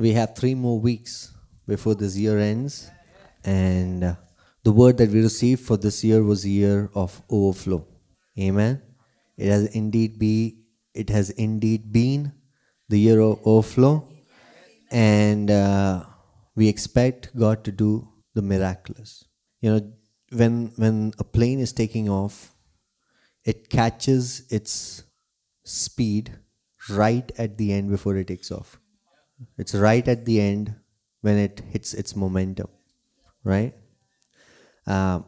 We have three more weeks before this year ends, and uh, the word that we received for this year was year of overflow. Amen. It has indeed be it has indeed been the year of overflow, and uh, we expect God to do the miraculous. You know, when when a plane is taking off, it catches its speed right at the end before it takes off. It's right at the end when it hits its momentum, right? Um,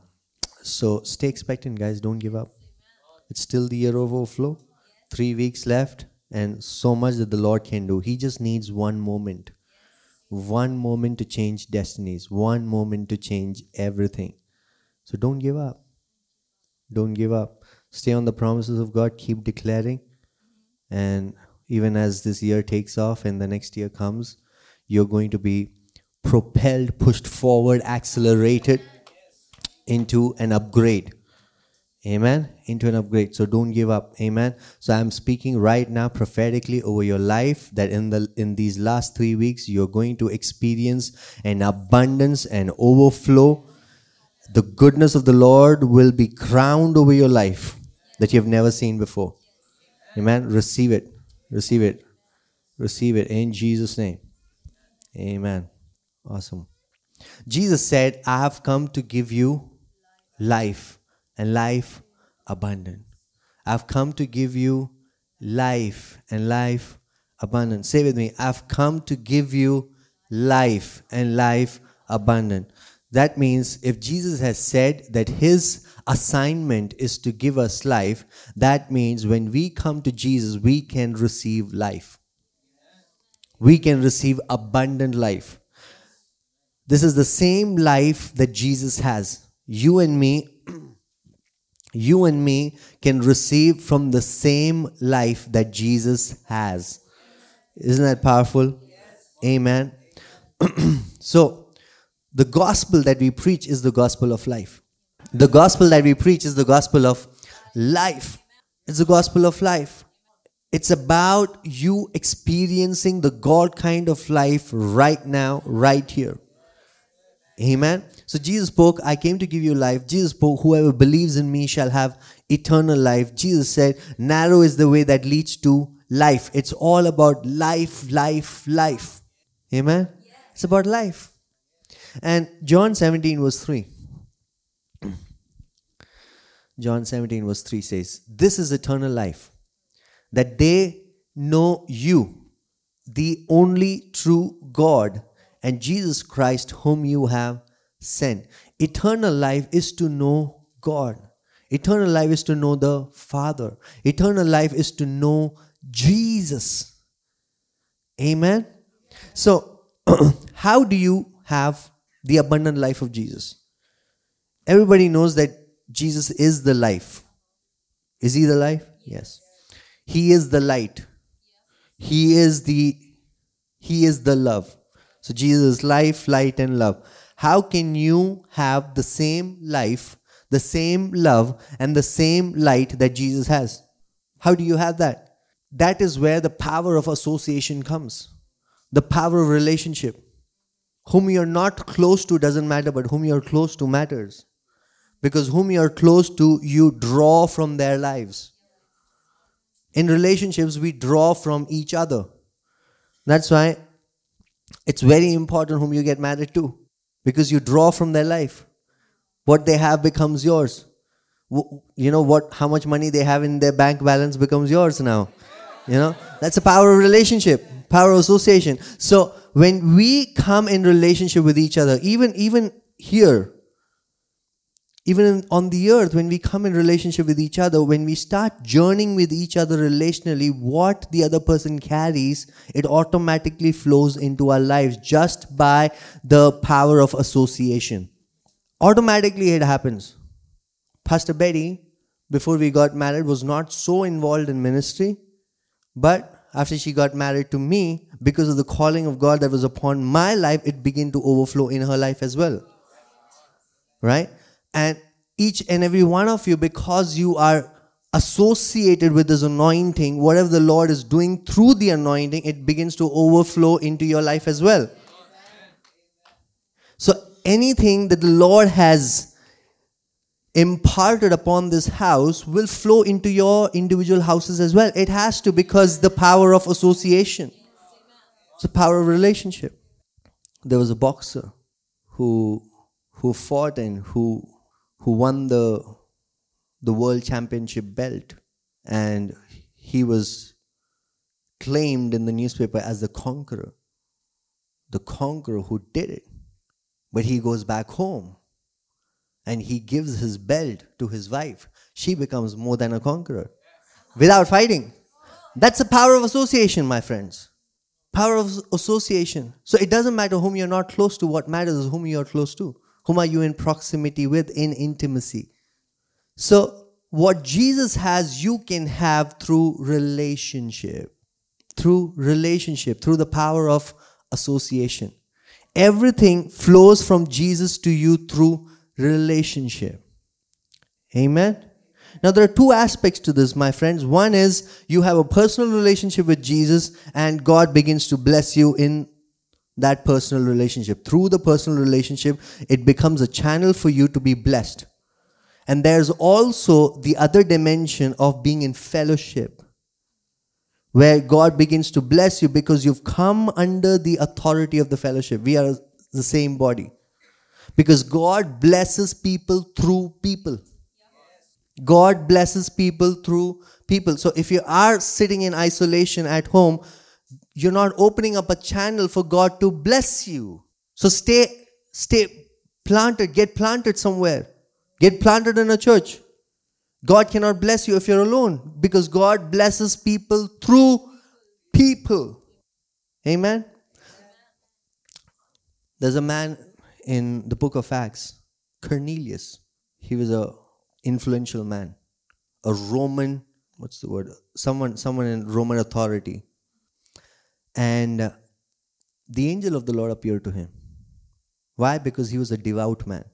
so stay expectant, guys. Don't give up. It's still the year of overflow. Three weeks left, and so much that the Lord can do. He just needs one moment. One moment to change destinies, one moment to change everything. So don't give up. Don't give up. Stay on the promises of God, keep declaring. And even as this year takes off and the next year comes, you're going to be propelled, pushed forward, accelerated into an upgrade. Amen. Into an upgrade. So don't give up. Amen. So I'm speaking right now prophetically over your life that in the in these last three weeks you're going to experience an abundance and overflow. The goodness of the Lord will be crowned over your life that you've never seen before. Amen. Receive it. Receive it. Receive it in Jesus' name. Amen. Awesome. Jesus said, I have come to give you life and life abundant. I've come to give you life and life abundant. Say with me, I've come to give you life and life abundant. That means if Jesus has said that his assignment is to give us life, that means when we come to Jesus, we can receive life. We can receive abundant life. This is the same life that Jesus has. You and me you and me can receive from the same life that Jesus has. Isn't that powerful? Amen. so, the gospel that we preach is the gospel of life. The gospel that we preach is the gospel of life. It's the gospel of life. It's about you experiencing the God kind of life right now, right here. Amen. So Jesus spoke, I came to give you life. Jesus spoke, whoever believes in me shall have eternal life. Jesus said, narrow is the way that leads to life. It's all about life, life, life. Amen. It's about life. And John 17 verse 3. John 17 verse 3 says, This is eternal life, that they know you, the only true God, and Jesus Christ, whom you have sent. Eternal life is to know God. Eternal life is to know the Father. Eternal life is to know Jesus. Amen. So, how do you have the abundant life of Jesus? Everybody knows that Jesus is the life. Is he the life? Yes. He is the light. He is the he is the love. So Jesus life, light and love. How can you have the same life, the same love and the same light that Jesus has? How do you have that? That is where the power of association comes. The power of relationship. Whom you're not close to doesn't matter, but whom you're close to matters. Because whom you're close to, you draw from their lives. In relationships, we draw from each other. That's why it's very important whom you get married to. Because you draw from their life. What they have becomes yours. You know what how much money they have in their bank balance becomes yours now. You know? That's the power of relationship, power of association. So when we come in relationship with each other, even even here, even on the earth when we come in relationship with each other when we start journeying with each other relationally what the other person carries it automatically flows into our lives just by the power of association. Automatically it happens. Pastor betty before we got married was not so involved in ministry but after she got married to me because of the calling of god that was upon my life it began to overflow in her life as well. Right and each and every one of you, because you are associated with this anointing, whatever the Lord is doing through the anointing, it begins to overflow into your life as well. So anything that the Lord has imparted upon this house will flow into your individual houses as well. It has to because the power of association. It's the power of relationship. There was a boxer who who fought and who who won the the world championship belt. And he was claimed in the newspaper as the conqueror. The conqueror who did it. But he goes back home and he gives his belt to his wife. She becomes more than a conqueror. Without fighting. That's the power of association my friends. Power of association. So it doesn't matter whom you're not close to. What matters is whom you're close to whom are you in proximity with in intimacy so, what Jesus has, you can have through relationship. Through relationship, through the power of association. Everything flows from Jesus to you through relationship. Amen. Now, there are two aspects to this, my friends. One is you have a personal relationship with Jesus, and God begins to bless you in that personal relationship. Through the personal relationship, it becomes a channel for you to be blessed. And there's also the other dimension of being in fellowship, where God begins to bless you because you've come under the authority of the fellowship. We are the same body. Because God blesses people through people. God blesses people through people. So if you are sitting in isolation at home, you're not opening up a channel for God to bless you. So stay, stay planted, get planted somewhere. Get planted in a church. God cannot bless you if you're alone because God blesses people through people. Amen. There's a man in the book of Acts, Cornelius. He was a influential man, a Roman, what's the word? Someone someone in Roman authority. And the angel of the Lord appeared to him. Why? Because he was a devout man.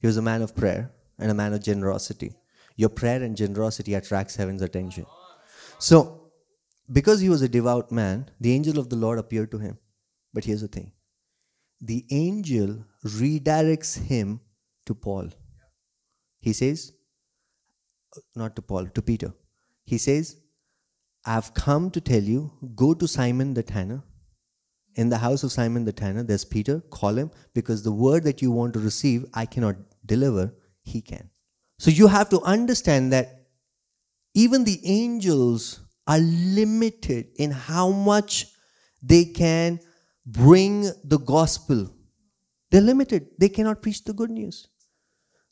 He was a man of prayer and a man of generosity. Your prayer and generosity attracts heaven's attention. So, because he was a devout man, the angel of the Lord appeared to him. But here's the thing the angel redirects him to Paul. He says, not to Paul, to Peter. He says, I've come to tell you, go to Simon the tanner. In the house of Simon the tanner, there's Peter. Call him because the word that you want to receive, I cannot deliver, he can. So you have to understand that even the angels are limited in how much they can bring the gospel. They're limited. They cannot preach the good news.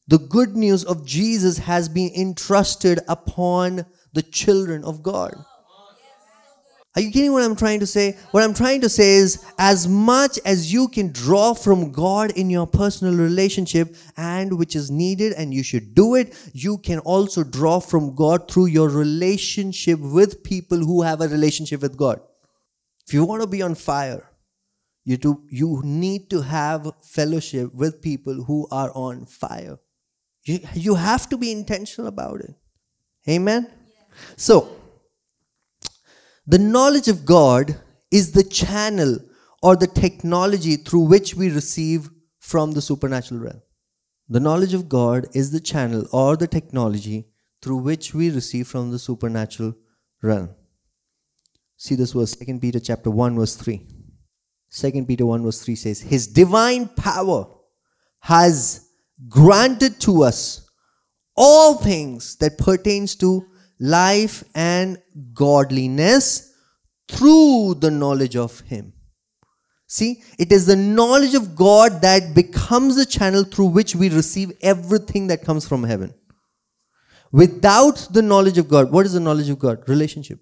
The good news of Jesus has been entrusted upon the children of God. Are you getting what I'm trying to say? What I'm trying to say is, as much as you can draw from God in your personal relationship and which is needed and you should do it, you can also draw from God through your relationship with people who have a relationship with God. If you want to be on fire, you, do, you need to have fellowship with people who are on fire. You, you have to be intentional about it. Amen? So, the knowledge of God is the channel or the technology through which we receive from the supernatural realm. The knowledge of God is the channel or the technology through which we receive from the supernatural realm. See this verse, 2 Peter chapter 1, verse 3. 2 Peter 1, verse 3 says, His divine power has granted to us all things that pertains to life and godliness through the knowledge of Him. See, it is the knowledge of God that becomes the channel through which we receive everything that comes from heaven. Without the knowledge of God, what is the knowledge of God? Relationship.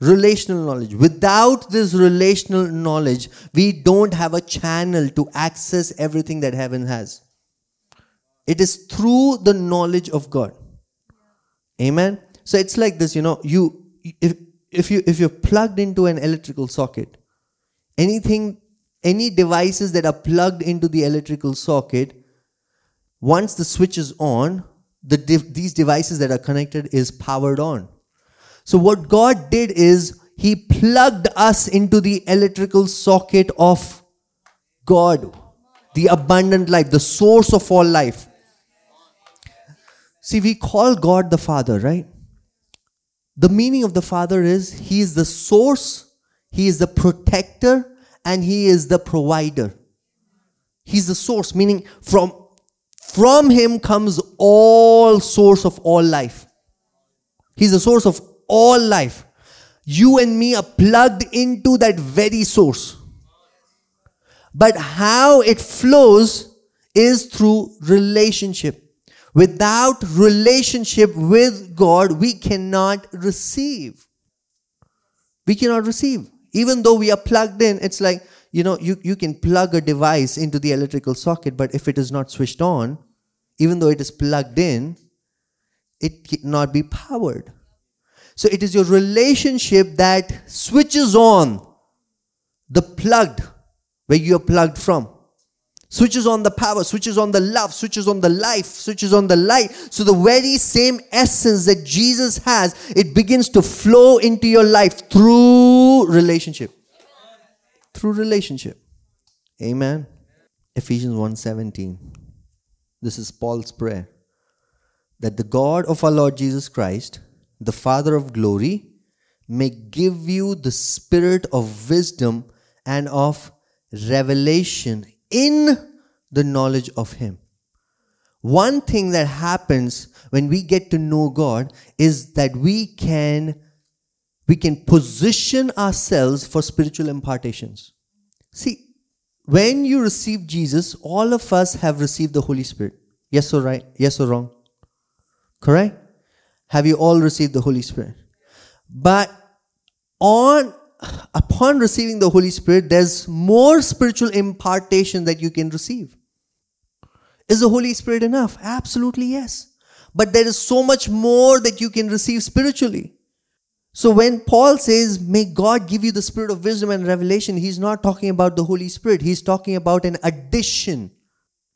Relational knowledge. Without this relational knowledge, we don't have a channel to access everything that heaven has. It is through the knowledge of God. Amen. So it's like this, you know, you if if you if you're plugged into an electrical socket, anything any devices that are plugged into the electrical socket, once the switch is on, the these devices that are connected is powered on. So what God did is he plugged us into the electrical socket of God, the abundant life, the source of all life. See, we call God the Father, right? The meaning of the Father is He is the source, He is the protector, and He is the provider. He's the source, meaning from, from Him comes all source of all life. He's the source of all life. You and me are plugged into that very source. But how it flows is through relationship. Without relationship with God, we cannot receive. We cannot receive. Even though we are plugged in, it's like, you know, you, you can plug a device into the electrical socket, but if it is not switched on, even though it is plugged in, it cannot be powered. So it is your relationship that switches on the plugged, where you are plugged from switches on the power, switches on the love, switches on the life, switches on the light. So the very same essence that Jesus has, it begins to flow into your life through relationship. Through relationship. Amen. Ephesians 1:17. This is Paul's prayer. That the God of our Lord Jesus Christ, the Father of glory, may give you the spirit of wisdom and of revelation in the knowledge of Him. One thing that happens when we get to know God is that we can we can position ourselves for spiritual impartations. See, when you receive Jesus, all of us have received the Holy Spirit. Yes or right? Yes or wrong? Correct? Have you all received the Holy Spirit? But on upon receiving the Holy Spirit, there's more spiritual impartation that you can receive. Is the Holy Spirit enough? Absolutely yes. But there is so much more that you can receive spiritually. So when Paul says, May God give you the spirit of wisdom and revelation, he's not talking about the Holy Spirit. He's talking about an addition,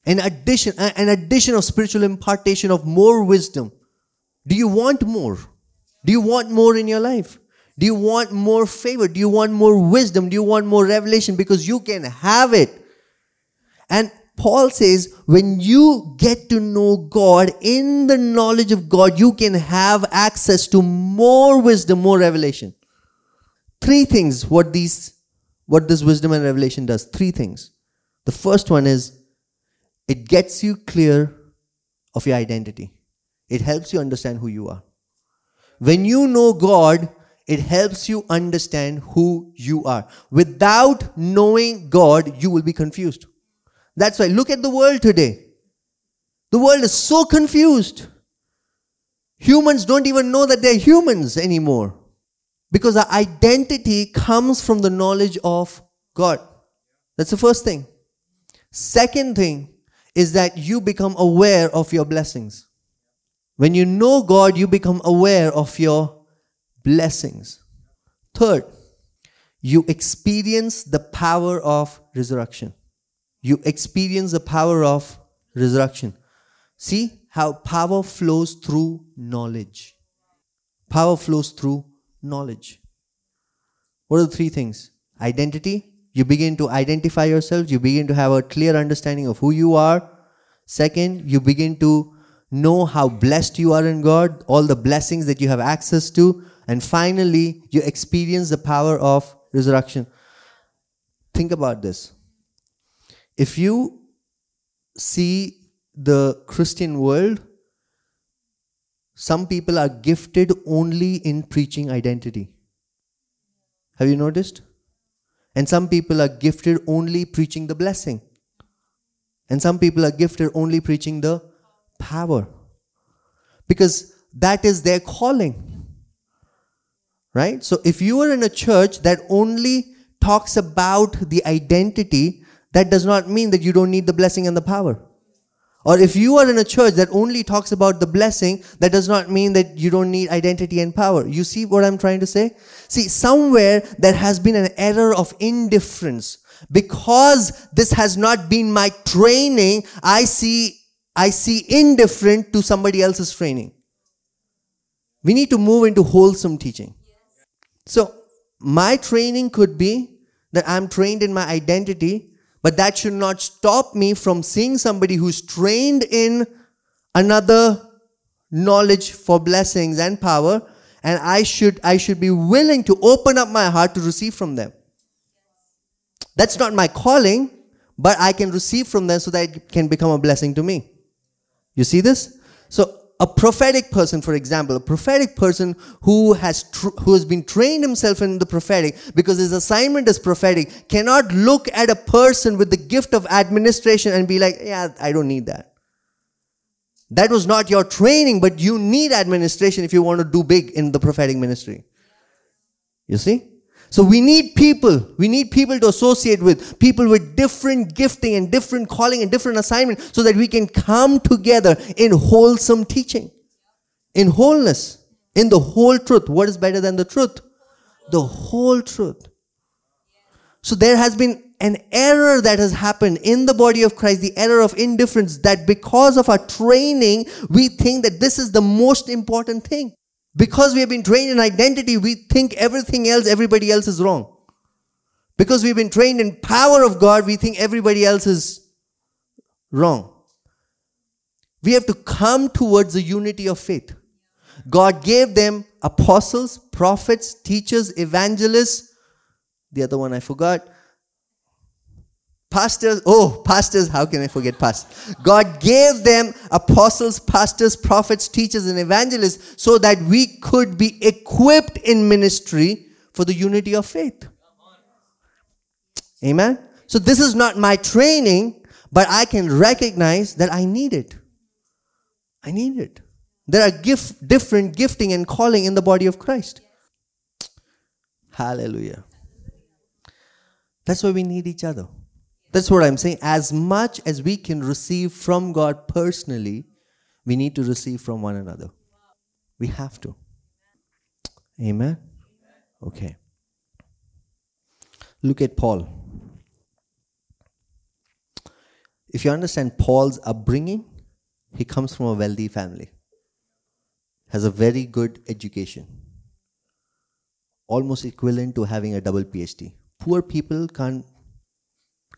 an addition, an addition of spiritual impartation of more wisdom. Do you want more? Do you want more in your life? Do you want more favor? Do you want more wisdom? Do you want more revelation? Because you can have it. And Paul says, when you get to know God, in the knowledge of God, you can have access to more wisdom, more revelation. Three things what these what this wisdom and revelation does. Three things. The first one is it gets you clear of your identity. It helps you understand who you are. When you know God, it helps you understand who you are. Without knowing God, you will be confused. That's why look at the world today. The world is so confused. Humans don't even know that they're humans anymore because our identity comes from the knowledge of God. That's the first thing. Second thing is that you become aware of your blessings. When you know God, you become aware of your blessings. Third, you experience the power of resurrection. You experience the power of resurrection. See how power flows through knowledge. Power flows through knowledge. What are the three things? Identity. You begin to identify yourself. You begin to have a clear understanding of who you are. Second, you begin to know how blessed you are in God, all the blessings that you have access to. And finally, you experience the power of resurrection. Think about this. If you see the Christian world, some people are gifted only in preaching identity. Have you noticed? And some people are gifted only preaching the blessing. And some people are gifted only preaching the power. Because that is their calling. Right? So if you are in a church that only talks about the identity, that does not mean that you don't need the blessing and the power. Or if you are in a church that only talks about the blessing, that does not mean that you don't need identity and power. You see what I'm trying to say? See, somewhere there has been an error of indifference. Because this has not been my training, I see I see indifferent to somebody else's training. We need to move into wholesome teaching. So, my training could be that I'm trained in my identity, but that should not stop me from seeing somebody who's trained in another knowledge for blessings and power and I should I should be willing to open up my heart to receive from them. That's not my calling, but I can receive from them so that it can become a blessing to me. You see this? So a prophetic person, for example, a prophetic person who has who has been trained himself in the prophetic because his assignment is prophetic cannot look at a person with the gift of administration and be like, "Yeah, I don't need that." That was not your training, but you need administration if you want to do big in the prophetic ministry. You see? So we need people. We need people to associate with, people with different gifting and different calling and different assignment so that we can come together in wholesome teaching, in wholeness, in the whole truth. What is better than the truth? The whole truth. So there has been an error that has happened in the body of Christ, the error of indifference, that because of our training, we think that this is the most important thing. Because we have been trained in identity, we think everything else, everybody else is wrong. Because we've been trained in power of God, we think everybody else is wrong. We have to come towards the unity of faith. God gave them apostles, prophets, teachers, evangelists. The other one I forgot Pastors, oh, pastors, how can I forget pastors? God gave them apostles, pastors, prophets, teachers, and evangelists so that we could be equipped in ministry for the unity of faith. Amen. So this is not my training, but I can recognize that I need it. I need it. There are gift, different gifting and calling in the body of Christ. Hallelujah. That's why we need each other. That's what I'm saying. As much as we can receive from God personally, we need to receive from one another. We have to. Amen? Okay. Look at Paul. If you understand Paul's upbringing, he comes from a wealthy family, has a very good education, almost equivalent to having a double PhD. Poor people can't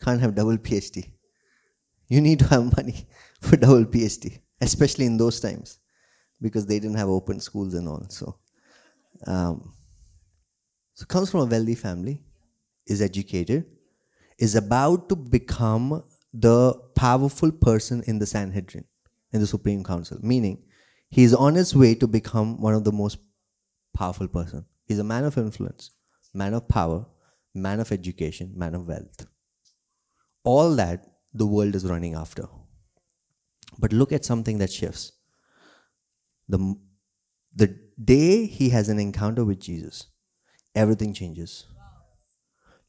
can't have double PhD. You need to have money for double PhD, especially in those times, because they didn't have open schools and all. So, um, so comes from a wealthy family, is educated, is about to become the powerful person in the Sanhedrin, in the Supreme Council. Meaning, he is on his way to become one of the most powerful person. He's a man of influence, man of power, man of education, man of wealth all that the world is running after. But look at something that shifts. The, the day he has an encounter with Jesus, everything changes.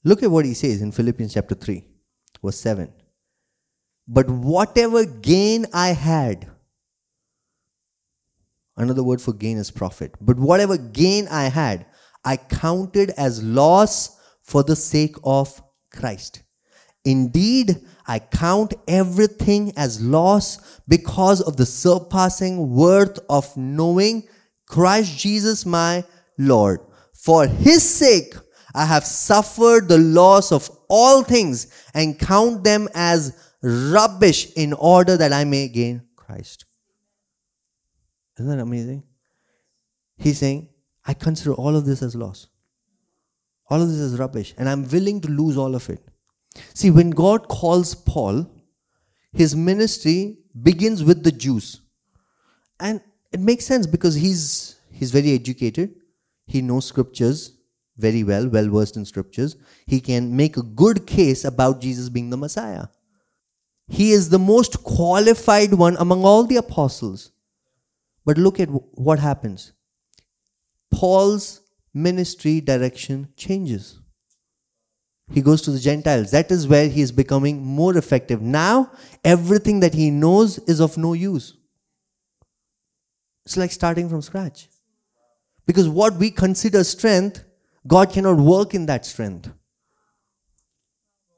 Look at what he says in Philippians chapter 3, verse 7. But whatever gain I had, another word for gain is profit, but whatever gain I had, I counted as loss for the sake of Christ. Indeed, I count everything as loss because of the surpassing worth of knowing Christ Jesus my Lord. For his sake, I have suffered the loss of all things and count them as rubbish in order that I may gain Christ. Isn't that amazing? He's saying, I consider all of this as loss. All of this is rubbish, and I'm willing to lose all of it See, when God calls Paul, his ministry begins with the Jews. And it makes sense because he's he's very educated. He knows scriptures very well, well versed in scriptures. He can make a good case about Jesus being the Messiah. He is the most qualified one among all the apostles. But look at what happens. Paul's ministry direction changes he goes to the Gentiles. That is where he is becoming more effective. Now, everything that he knows is of no use. It's like starting from scratch. Because what we consider strength, God cannot work in that strength.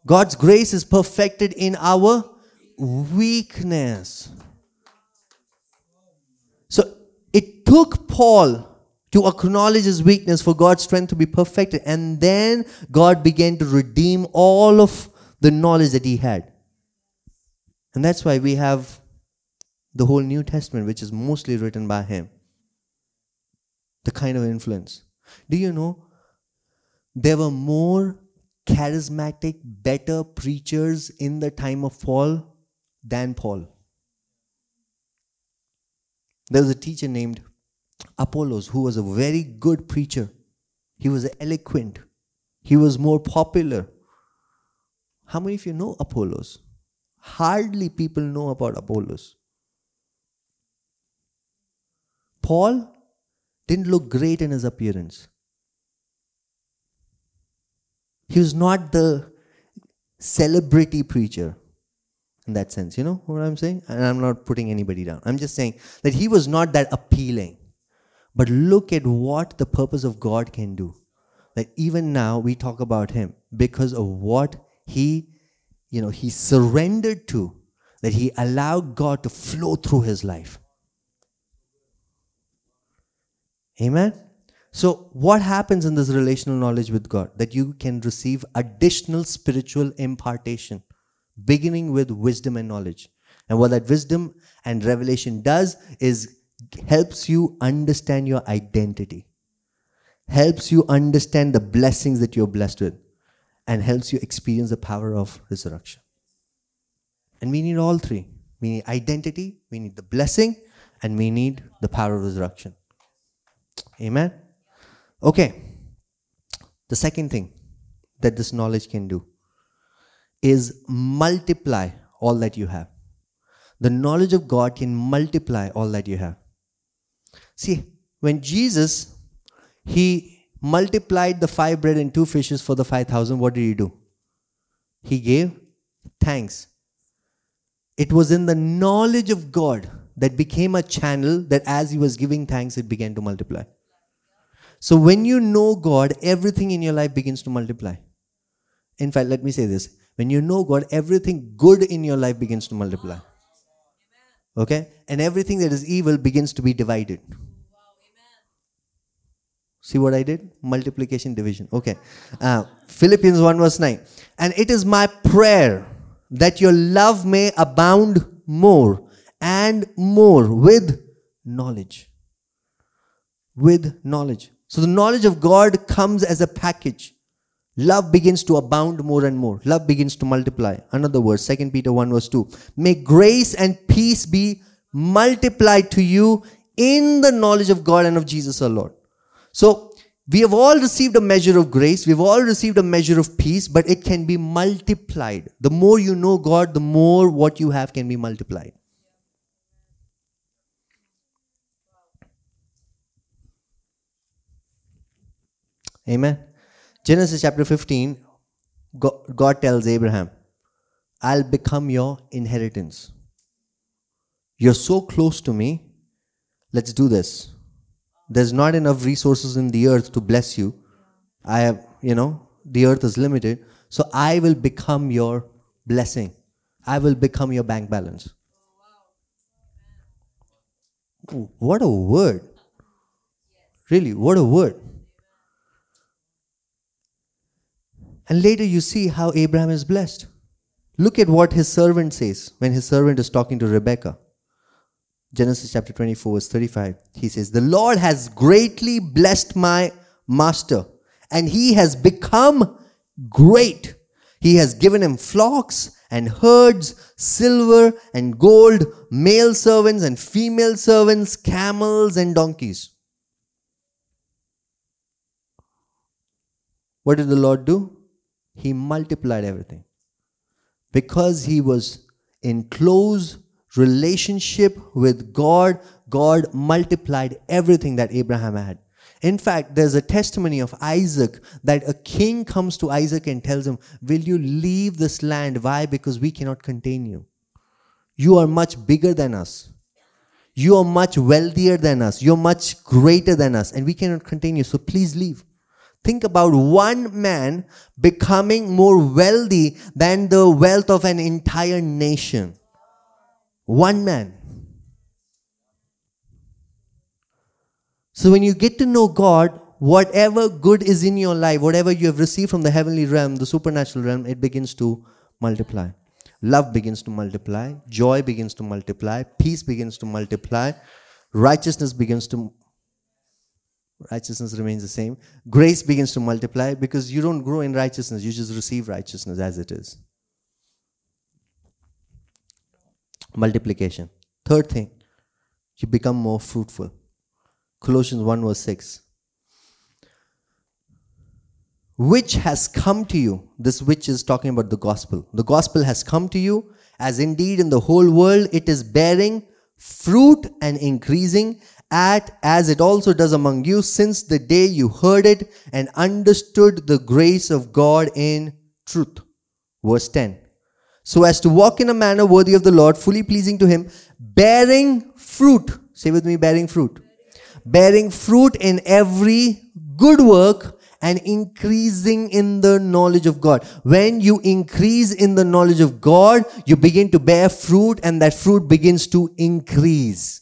God's grace is perfected in our weakness. So it took Paul to acknowledge his weakness for God's strength to be perfected. And then God began to redeem all of the knowledge that he had. And that's why we have the whole New Testament, which is mostly written by him. The kind of influence. Do you know? There were more charismatic, better preachers in the time of Paul than Paul. There was a teacher named Apollos who was a very good preacher. He was eloquent. He was more popular. How many of you know Apollos? Hardly people know about Apollos. Paul didn't look great in his appearance. He was not the celebrity preacher in that sense. You know what I'm saying? And I'm not putting anybody down. I'm just saying that he was not that appealing. But look at what the purpose of God can do. That even now we talk about him because of what he, you know, he surrendered to, that he allowed God to flow through his life. Amen. So, what happens in this relational knowledge with God? That you can receive additional spiritual impartation, beginning with wisdom and knowledge. And what that wisdom and revelation does is helps you understand your identity, helps you understand the blessings that you're blessed with, and helps you experience the power of resurrection. And we need all three. We need identity, we need the blessing, and we need the power of resurrection. Amen. Okay. The second thing that this knowledge can do is multiply all that you have. The knowledge of God can multiply all that you have. See, when Jesus he multiplied the five bread and two fishes for the 5000 what did he do he gave thanks it was in the knowledge of god that became a channel that as he was giving thanks it began to multiply so when you know God, everything in your life begins to multiply. In fact, let me say this. When you know God, everything good in your life begins to multiply. Okay? And everything that is evil begins to be divided. See what I did? Multiplication, division. Okay. Uh, Philippians 1 verse 9. And it is my prayer that your love may abound more and more with knowledge. With knowledge. So the knowledge of God comes as a package. Love begins to abound more and more. Love begins to multiply. Another verse, 2 Peter 1 verse 2. May grace and peace be multiplied to you in the knowledge of God and of Jesus our Lord. So we have all received a measure of grace. We've all received a measure of peace, but it can be multiplied. The more you know God, the more what you have can be multiplied. Amen. Genesis chapter 15, God tells Abraham, I'll become your inheritance. You're so close to me. Let's do this. There's not enough resources in the earth to bless you. I have, you know, the earth is limited. So I will become your blessing. I will become your bank balance. What a word. Really, what a word. And later you see how Abraham is blessed. Look at what his servant says when his servant is talking to Rebekah. Genesis chapter 24, verse 35. He says, The Lord has greatly blessed my master, and he has become great. He has given him flocks and herds, silver and gold, male servants and female servants, camels and donkeys. What did the Lord do? he multiplied everything. Because he was in close relationship with God, God multiplied everything that Abraham had. In fact, there's a testimony of Isaac that a king comes to Isaac and tells him, Will you leave this land? Why? Because we cannot contain you. You are much bigger than us. You are much wealthier than us. You're much greater than us, and we cannot contain you. So please leave. Think about one man becoming more wealthy than the wealth of an entire nation. One man. So when you get to know God, whatever good is in your life, whatever you have received from the heavenly realm, the supernatural realm, it begins to multiply. Love begins to multiply, joy begins to multiply, peace begins to multiply, righteousness begins to righteousness remains the same. Grace begins to multiply because you don't grow in righteousness, you just receive righteousness as it is. Multiplication. Third thing, you become more fruitful. Colossians 1 verse 6. Which has come to you, this which is talking about the gospel. The gospel has come to you, as indeed in the whole world it is bearing fruit and increasing, at as it also does among you since the day you heard it and understood the grace of God in truth. Verse 10. So as to walk in a manner worthy of the Lord, fully pleasing to Him, bearing fruit. Say with me, bearing fruit. Bearing fruit in every good work and increasing in the knowledge of God. When you increase in the knowledge of God, you begin to bear fruit and that fruit begins to increase.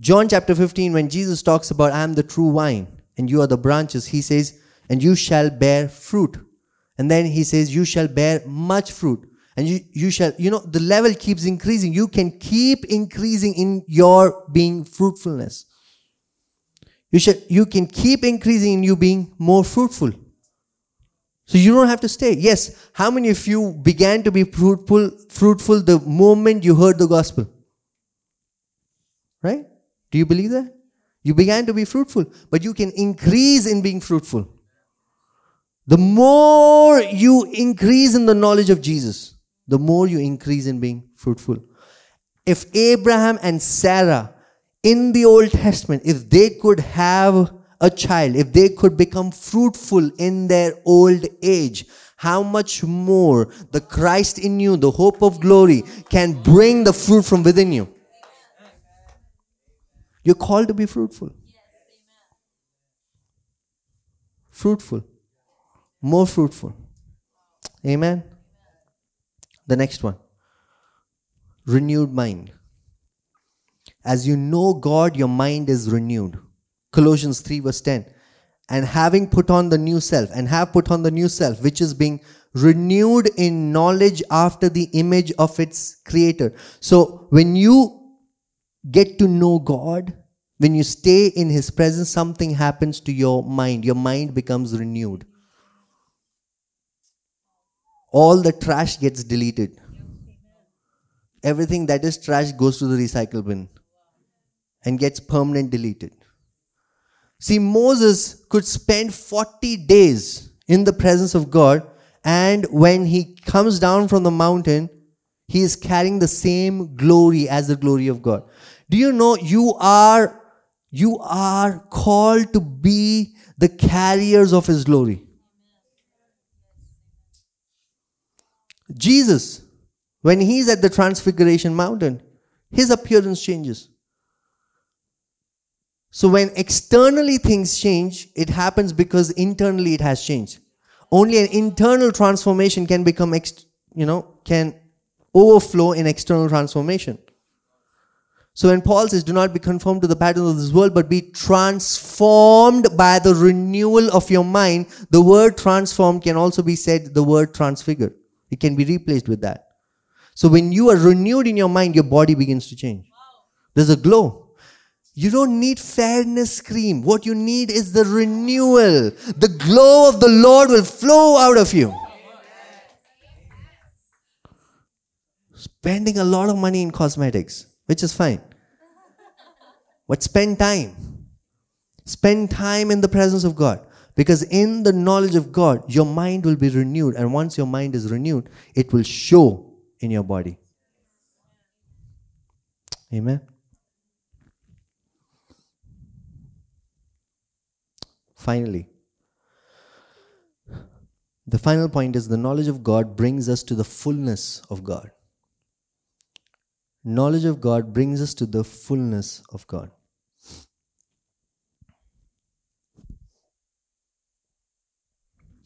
John chapter 15, when Jesus talks about, I am the true vine and you are the branches, he says, and you shall bear fruit. And then he says, you shall bear much fruit. And you, you shall, you know, the level keeps increasing. You can keep increasing in your being fruitfulness. You shall, you can keep increasing in you being more fruitful. So you don't have to stay. Yes, how many of you began to be fruitful, fruitful the moment you heard the gospel? Right? Do you believe that? You began to be fruitful, but you can increase in being fruitful. The more you increase in the knowledge of Jesus, the more you increase in being fruitful. If Abraham and Sarah in the Old Testament, if they could have a child, if they could become fruitful in their old age, how much more the Christ in you, the hope of glory, can bring the fruit from within you? You're called to be fruitful. Fruitful. More fruitful. Amen. The next one renewed mind. As you know God, your mind is renewed. Colossians 3, verse 10. And having put on the new self, and have put on the new self, which is being renewed in knowledge after the image of its creator. So when you get to know God, when you stay in His presence, something happens to your mind. Your mind becomes renewed. All the trash gets deleted. Everything that is trash goes to the recycle bin and gets permanent deleted. See, Moses could spend 40 days in the presence of God, and when he comes down from the mountain, he is carrying the same glory as the glory of God. Do you know you are you are called to be the carriers of his glory. Jesus, when he's at the Transfiguration Mountain, his appearance changes. So when externally things change, it happens because internally it has changed. Only an internal transformation can become, ex- you know, can overflow in external transformation. So when Paul says, do not be conformed to the pattern of this world, but be transformed by the renewal of your mind, the word transformed can also be said the word transfigured. It can be replaced with that. So when you are renewed in your mind, your body begins to change. There's a glow. You don't need fairness cream. What you need is the renewal. The glow of the Lord will flow out of you. Spending a lot of money in cosmetics, which is fine. But spend time. Spend time in the presence of God. Because in the knowledge of God, your mind will be renewed. And once your mind is renewed, it will show in your body. Amen. Finally, the final point is the knowledge of God brings us to the fullness of God. Knowledge of God brings us to the fullness of God.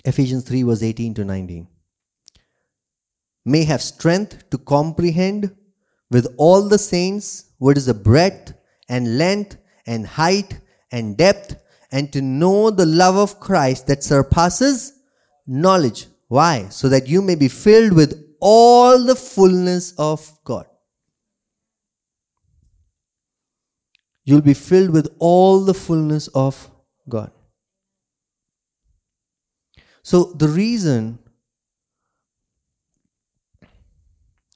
Ephesians 3 verse 18 to 19. May have strength to comprehend with all the saints what is the breadth and length and height and depth, and to know the love of Christ that surpasses knowledge. Why? So that you may be filled with all the fullness of God. You'll be filled with all the fullness of God. So, the reason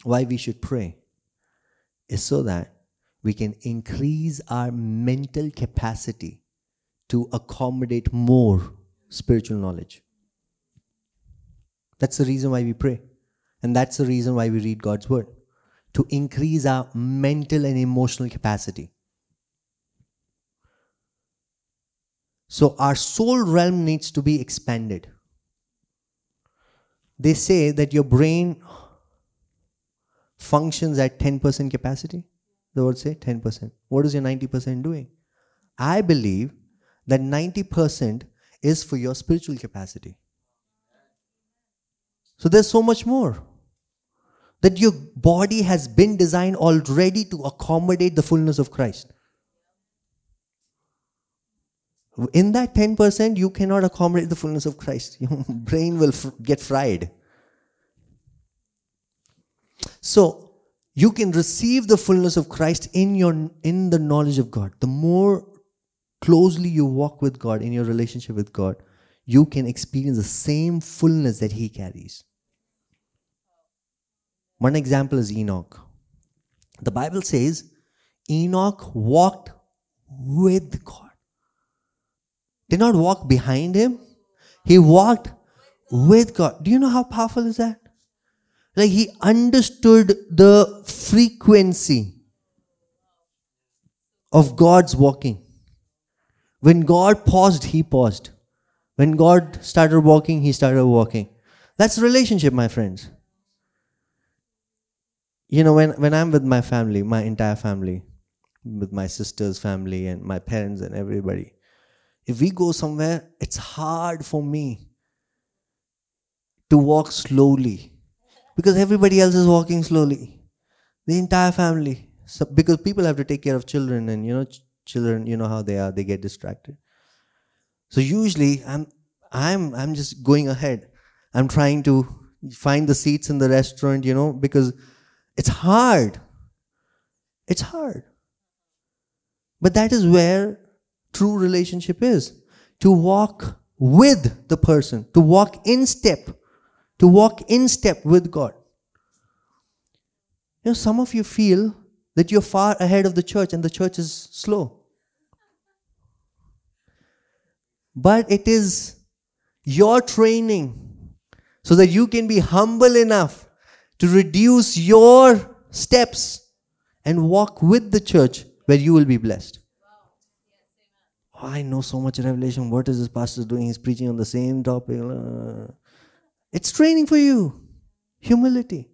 why we should pray is so that we can increase our mental capacity to accommodate more spiritual knowledge. That's the reason why we pray. And that's the reason why we read God's word to increase our mental and emotional capacity. So, our soul realm needs to be expanded. They say that your brain functions at 10% capacity. The word say 10%. What is your 90% doing? I believe that 90% is for your spiritual capacity. So there's so much more. That your body has been designed already to accommodate the fullness of Christ. In that 10%, you cannot accommodate the fullness of Christ. Your brain will get fried. So, you can receive the fullness of Christ in your in the knowledge of God. The more closely you walk with God in your relationship with God, you can experience the same fullness that He carries. One example is Enoch. The Bible says Enoch walked with God. Did not walk behind him, he walked with God. Do you know how powerful is that? Like he understood the frequency of God's walking. When God paused, he paused. When God started walking, he started walking. That's relationship, my friends. You know, when, when I'm with my family, my entire family, with my sister's family and my parents and everybody, if we go somewhere, it's hard for me to walk slowly because everybody else is walking slowly. The entire family. So, because people have to take care of children and you know ch- children you know how they are they get distracted so usually i'm i'm i'm just going ahead i'm trying to find the seats in the restaurant you know because it's hard it's hard but that is where true relationship is to walk with the person to walk in step to walk in step with god you know some of you feel that you're far ahead of the church and the church is slow. But it is your training so that you can be humble enough to reduce your steps and walk with the church where you will be blessed. I know so much revelation. What is this pastor doing? He's preaching on the same topic. Uh, it's training for you. Humility.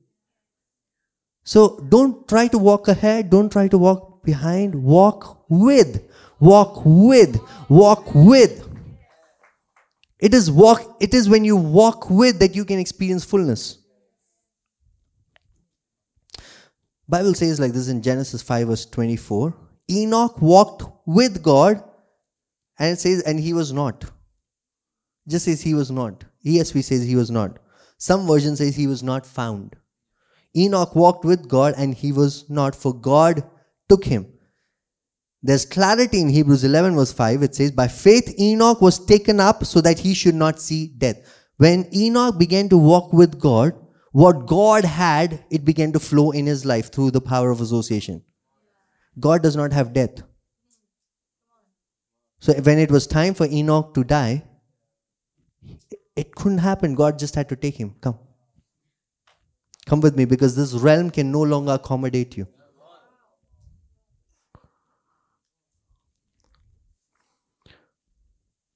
So don't try to walk ahead, don't try to walk behind, walk with, walk with, walk with. It is walk it is when you walk with that you can experience fullness. Bible says like this in Genesis 5 verse 24. Enoch walked with God and it says and he was not. Just says he was not. ESV says he was not. Some version says he was not found. Enoch walked with God and he was not, for God took him. There's clarity in Hebrews 11, verse 5. It says, By faith Enoch was taken up so that he should not see death. When Enoch began to walk with God, what God had, it began to flow in his life through the power of association. God does not have death. So when it was time for Enoch to die, it couldn't happen. God just had to take him. Come. Come with me because this realm can no longer accommodate you.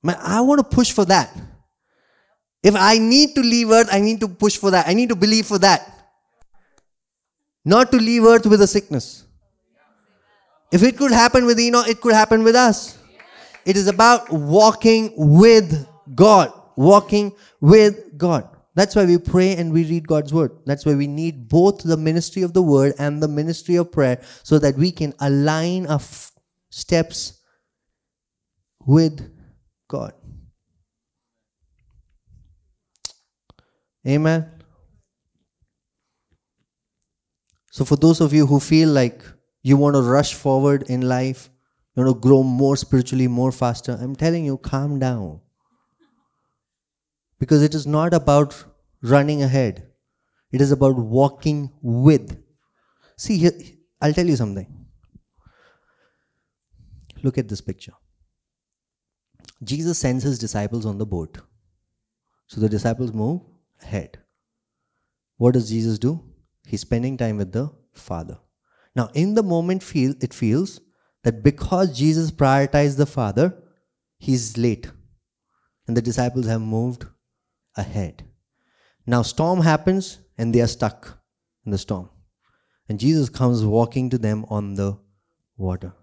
Man, I want to push for that. If I need to leave earth, I need to push for that. I need to believe for that. Not to leave earth with a sickness. If it could happen with Enoch, it could happen with us. It is about walking with God. Walking with God. That's why we pray and we read God's word. That's why we need both the ministry of the word and the ministry of prayer so that we can align our f- steps with God. Amen. So, for those of you who feel like you want to rush forward in life, you want to grow more spiritually, more faster, I'm telling you, calm down. Because it is not about running ahead, it is about walking with. See, I'll tell you something. Look at this picture. Jesus sends his disciples on the boat. So the disciples move ahead. What does Jesus do? He's spending time with the Father. Now, in the moment, feel it feels that because Jesus prioritized the Father, he's late. And the disciples have moved ahead. Now, storm happens and they are stuck in the storm. And Jesus comes walking to them on the water.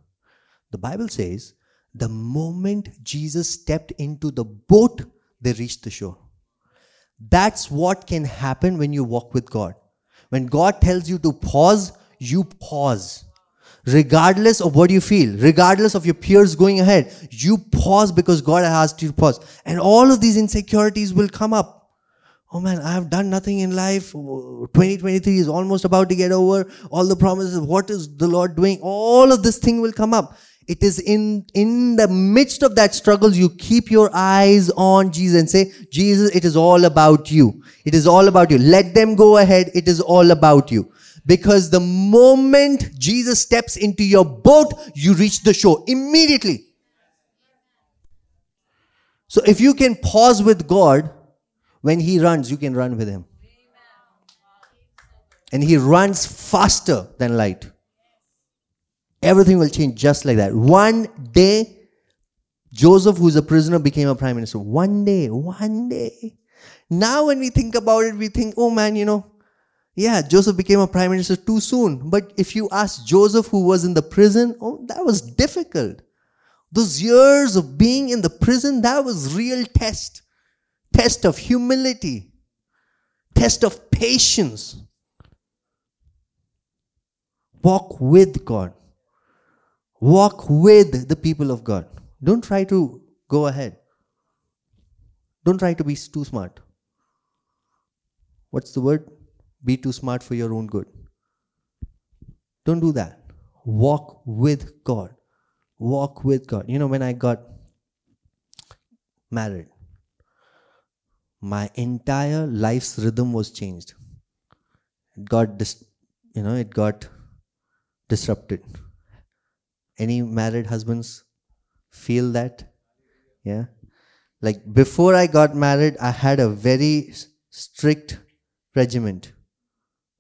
The Bible says the moment Jesus stepped into the boat, they reached the shore. That's what can happen when you walk with God. When God tells you to pause, you pause. Regardless of what you feel, regardless of your peers going ahead, you pause because God has to pause. And all of these insecurities will come up oh man, I have done nothing in life. 2023 is almost about to get over. All the promises, what is the Lord doing? All of this thing will come up. It is in, in the midst of that struggle, you keep your eyes on Jesus and say, Jesus, it is all about you. It is all about you. Let them go ahead. It is all about you. Because the moment Jesus steps into your boat, you reach the shore immediately. So if you can pause with God, when He runs, you can run with Him. And He runs faster than light. Everything will change just like that. One day, Joseph, who's a prisoner, became a prime minister. One day, one day. Now, when we think about it, we think, oh man, you know, yeah, Joseph became a prime minister too soon. But if you ask Joseph, who was in the prison, oh, that was difficult. Those years of being in the prison, that was real test. Test of humility. Test of patience. Walk with God. Walk with the people of God. Don't try to go ahead. Don't try to be too smart. What's the word? Be too smart for your own good. Don't do that. Walk with God. Walk with God. You know, when I got married, my entire life's rhythm was changed. It got, dis- you know, it got disrupted. Any married husbands feel that? Yeah. Like before I got married, I had a very strict regiment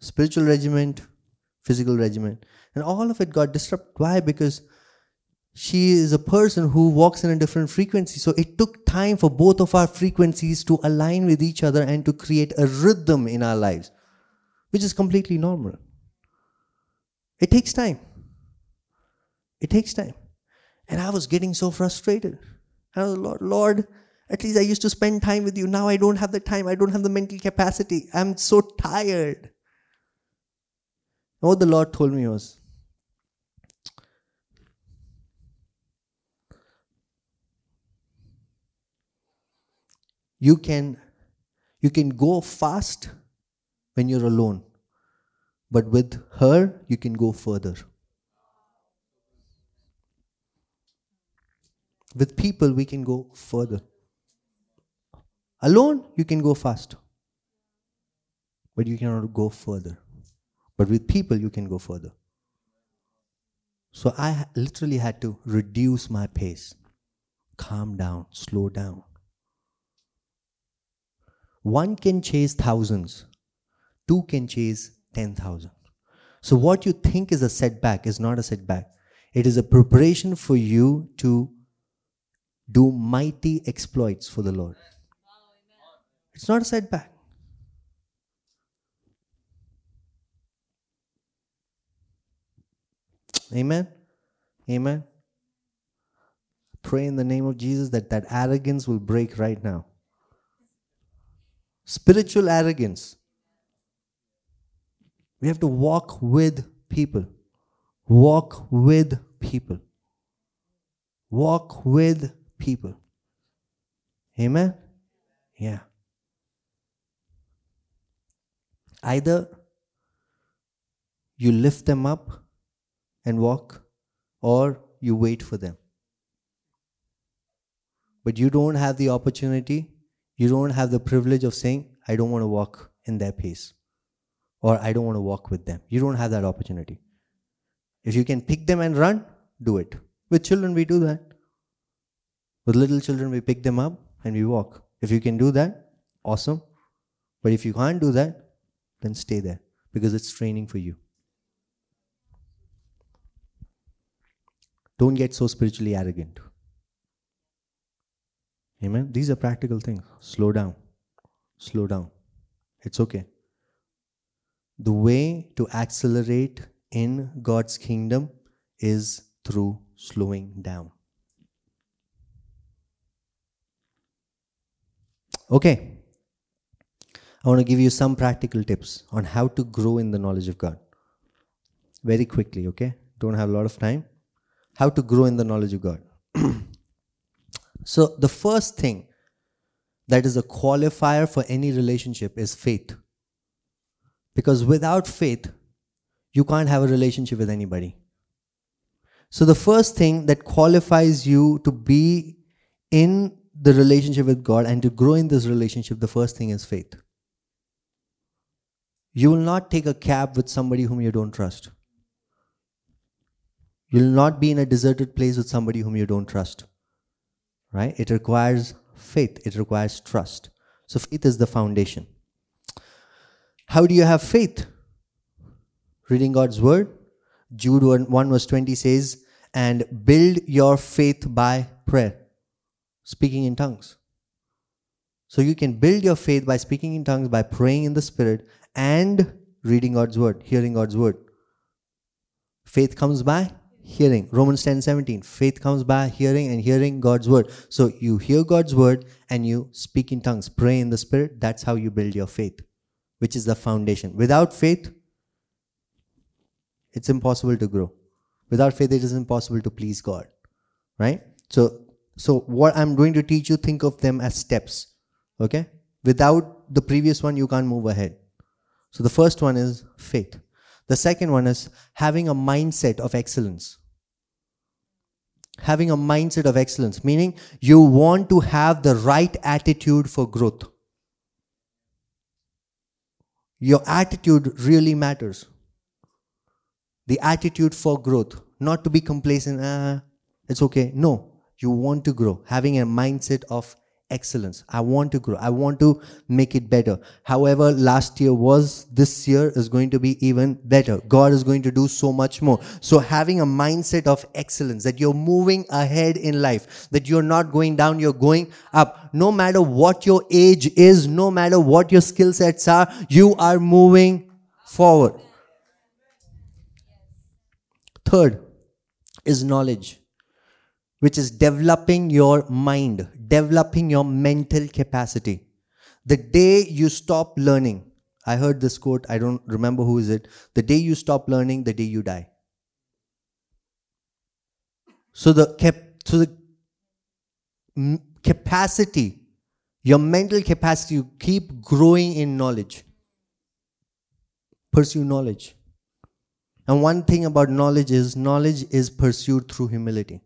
spiritual regiment, physical regiment. And all of it got disrupted. Why? Because she is a person who walks in a different frequency. So it took time for both of our frequencies to align with each other and to create a rhythm in our lives, which is completely normal. It takes time. It takes time. And I was getting so frustrated. I was, Lord, Lord, at least I used to spend time with you. Now I don't have the time. I don't have the mental capacity. I'm so tired. What the Lord told me was, you can you can go fast when you're alone but with her you can go further With people, we can go further. Alone, you can go fast, but you cannot go further. But with people, you can go further. So I literally had to reduce my pace, calm down, slow down. One can chase thousands, two can chase 10,000. So, what you think is a setback is not a setback. It is a preparation for you to do mighty exploits for the Lord. It's not a setback. Amen. Amen. Pray in the name of Jesus that that arrogance will break right now. Spiritual arrogance. We have to walk with people. Walk with people. Walk with people. Amen? Yeah. Either you lift them up and walk, or you wait for them. But you don't have the opportunity, you don't have the privilege of saying, I don't want to walk in their pace, or I don't want to walk with them. You don't have that opportunity. If you can pick them and run, do it. With children, we do that. With little children, we pick them up and we walk. If you can do that, awesome. But if you can't do that, then stay there because it's training for you. Don't get so spiritually arrogant. Amen. These are practical things. Slow down. Slow down. It's okay. The way to accelerate in God's kingdom is through slowing down. Okay. I want to give you some practical tips on how to grow in the knowledge of God. Very quickly, okay? Don't have a lot of time. How to grow in the knowledge of God. so, the first thing that is a qualifier for any relationship is faith. Because without faith, you can't have a relationship with anybody. So, the first thing that qualifies you to be in the relationship with God and to grow in this relationship, the first thing is faith. You will not take a cab with somebody whom you don't trust. You'll not be in a deserted place with somebody whom you don't trust. Right? It requires faith, it requires trust. So, faith is the foundation. How do you have faith? Reading God's word. Jude 1, 1 verse 20 says, and build your faith by prayer, speaking in tongues. So you can build your faith by speaking in tongues, by praying in the Spirit, and reading God's word, hearing God's word. Faith comes by hearing. Romans 10 17. Faith comes by hearing and hearing God's word. So you hear God's word and you speak in tongues, pray in the Spirit. That's how you build your faith, which is the foundation. Without faith, it's impossible to grow. Without faith, it is impossible to please God. Right? So, so what I'm going to teach you, think of them as steps. Okay? Without the previous one, you can't move ahead. So the first one is faith. The second one is having a mindset of excellence. Having a mindset of excellence, meaning you want to have the right attitude for growth. Your attitude really matters the attitude for growth, not to be complacent, ah, it's okay. No, you want to grow, having a mindset of excellence. I want to grow. I want to make it better. However, last year was, this year is going to be even better. God is going to do so much more. So having a mindset of excellence, that you're moving ahead in life, that you're not going down, you're going up. No matter what your age is, no matter what your skill sets are, you are moving forward. Third is knowledge, which is developing your mind, developing your mental capacity. The day you stop learning, I heard this quote, I don't remember who is it. The day you stop learning, the day you die. So the so the capacity, your mental capacity, you keep growing in knowledge. Pursue knowledge. And one thing about knowledge is knowledge is pursued through humility.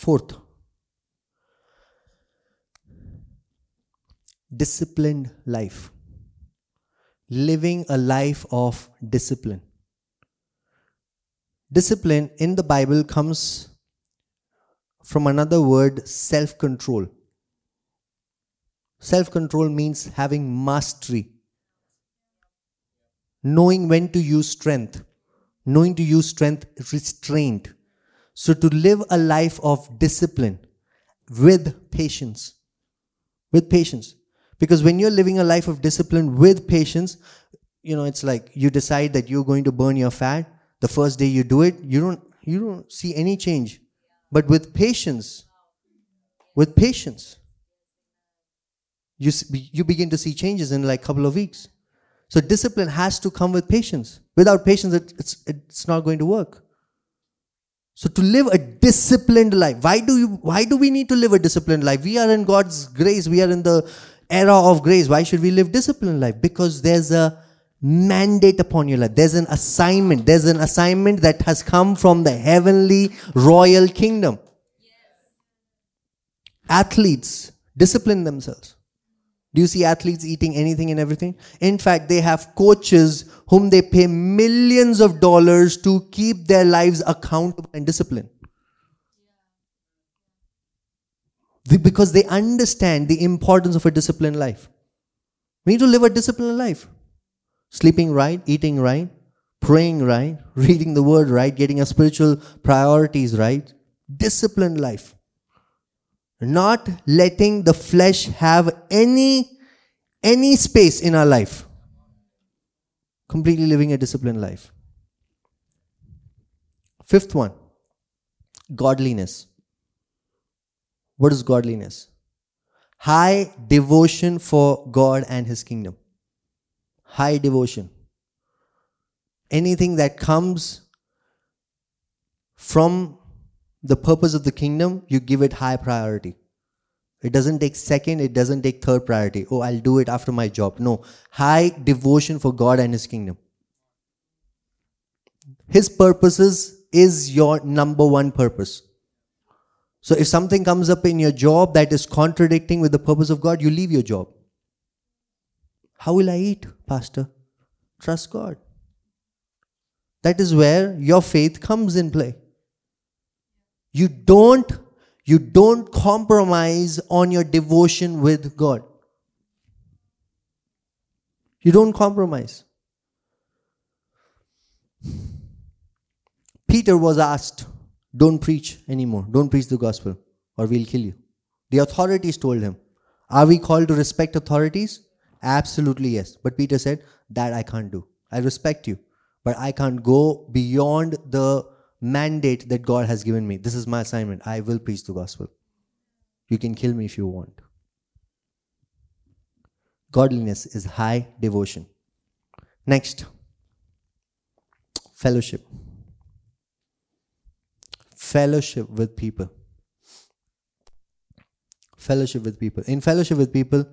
Fourth, disciplined life. Living a life of discipline. Discipline in the Bible comes from another word, self control. Self control means having mastery knowing when to use strength, knowing to use strength restraint. So to live a life of discipline with patience, with patience. Because when you're living a life of discipline with patience, you know, it's like you decide that you're going to burn your fat. The first day you do it, you don't, you don't see any change. But with patience, with patience, you, you begin to see changes in like a couple of weeks. So discipline has to come with patience. Without patience, it, it's, it's not going to work. So to live a disciplined life, why do you why do we need to live a disciplined life? We are in God's grace, we are in the era of grace. Why should we live disciplined life? Because there's a mandate upon your life. There's an assignment. There's an assignment that has come from the heavenly royal kingdom. Athletes discipline themselves. Do you see athletes eating anything and everything? In fact, they have coaches whom they pay millions of dollars to keep their lives accountable and disciplined. Because they understand the importance of a disciplined life. We need to live a disciplined life. Sleeping right, eating right, praying right, reading the word right, getting our spiritual priorities right. Disciplined life not letting the flesh have any any space in our life completely living a disciplined life. Fifth one godliness. What is godliness? High devotion for god and his kingdom. High devotion. Anything that comes from the purpose of the kingdom, you give it high priority. It doesn't take second, it doesn't take third priority. Oh, I'll do it after my job. No, high devotion for God and His kingdom. His purposes is your number one purpose. So if something comes up in your job that is contradicting with the purpose of God, you leave your job. How will I eat, Pastor? Trust God. That is where your faith comes in play. You don't you don't compromise on your devotion with God. You don't compromise. Peter was asked, Don't preach anymore. Don't preach the gospel, or we'll kill you. The authorities told him, Are we called to respect authorities? Absolutely yes. But Peter said, That I can't do. I respect you, but I can't go beyond the mandate that God has given me. This is my assignment. I will preach the gospel. You can kill me if you want. Godliness is high devotion. Next, fellowship. Fellowship with people. Fellowship with people. In fellowship with people,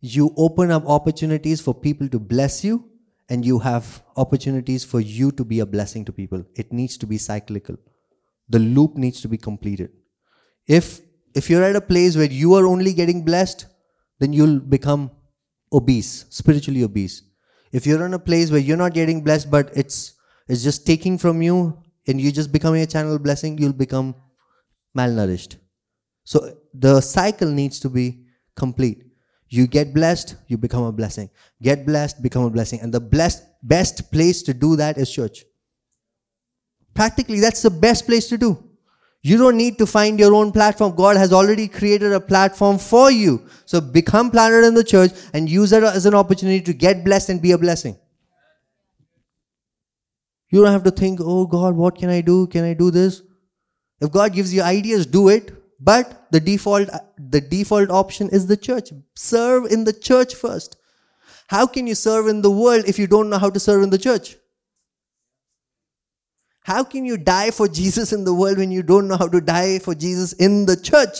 you open up opportunities for people to bless you and you have opportunities for you to be a blessing to people. It needs to be cyclical. The loop needs to be completed. If if you're at a place where you are only getting blessed, then you'll become obese, spiritually obese. If you're in a place where you're not getting blessed, but it's it's just taking from you and you're just becoming a channel blessing, you'll become malnourished. So the cycle needs to be complete. You get blessed, you become a blessing. Get blessed, become a blessing. And the blessed, best place to do that is church. Practically, that's the best place to do. You don't need to find your own platform. God has already created a platform for you. So become planted in the church and use it as an opportunity to get blessed and be a blessing. You don't have to think, oh God, what can I do? Can I do this? If God gives you ideas, do it. But the default, uh, the default option is the church. Serve in the church first. How can you serve in the world if you don't know how to serve in the church? How can you die for Jesus in the world when you don't know how to die for Jesus in the church?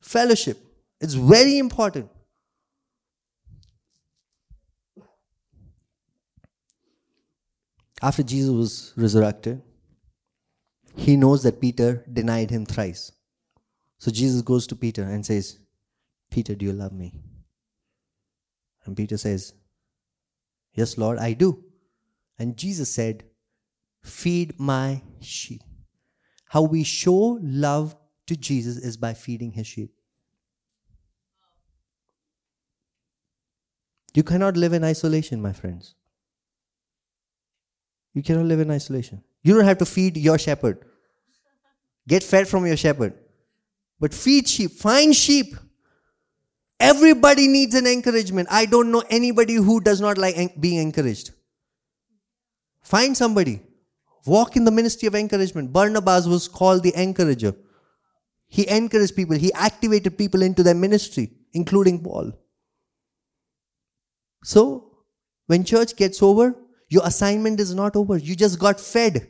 Fellowship. It's very important. After Jesus was resurrected, he knows that Peter denied him thrice. So Jesus goes to Peter and says, Peter, do you love me? And Peter says, Yes, Lord, I do. And Jesus said, Feed my sheep. How we show love to Jesus is by feeding his sheep. You cannot live in isolation, my friends. You cannot live in isolation. You don't have to feed your shepherd. Get fed from your shepherd. But feed sheep, find sheep. Everybody needs an encouragement. I don't know anybody who does not like being encouraged. Find somebody. Walk in the ministry of encouragement. Barnabas was called the encourager. He encouraged people, he activated people into their ministry, including Paul. So, when church gets over, your assignment is not over. You just got fed.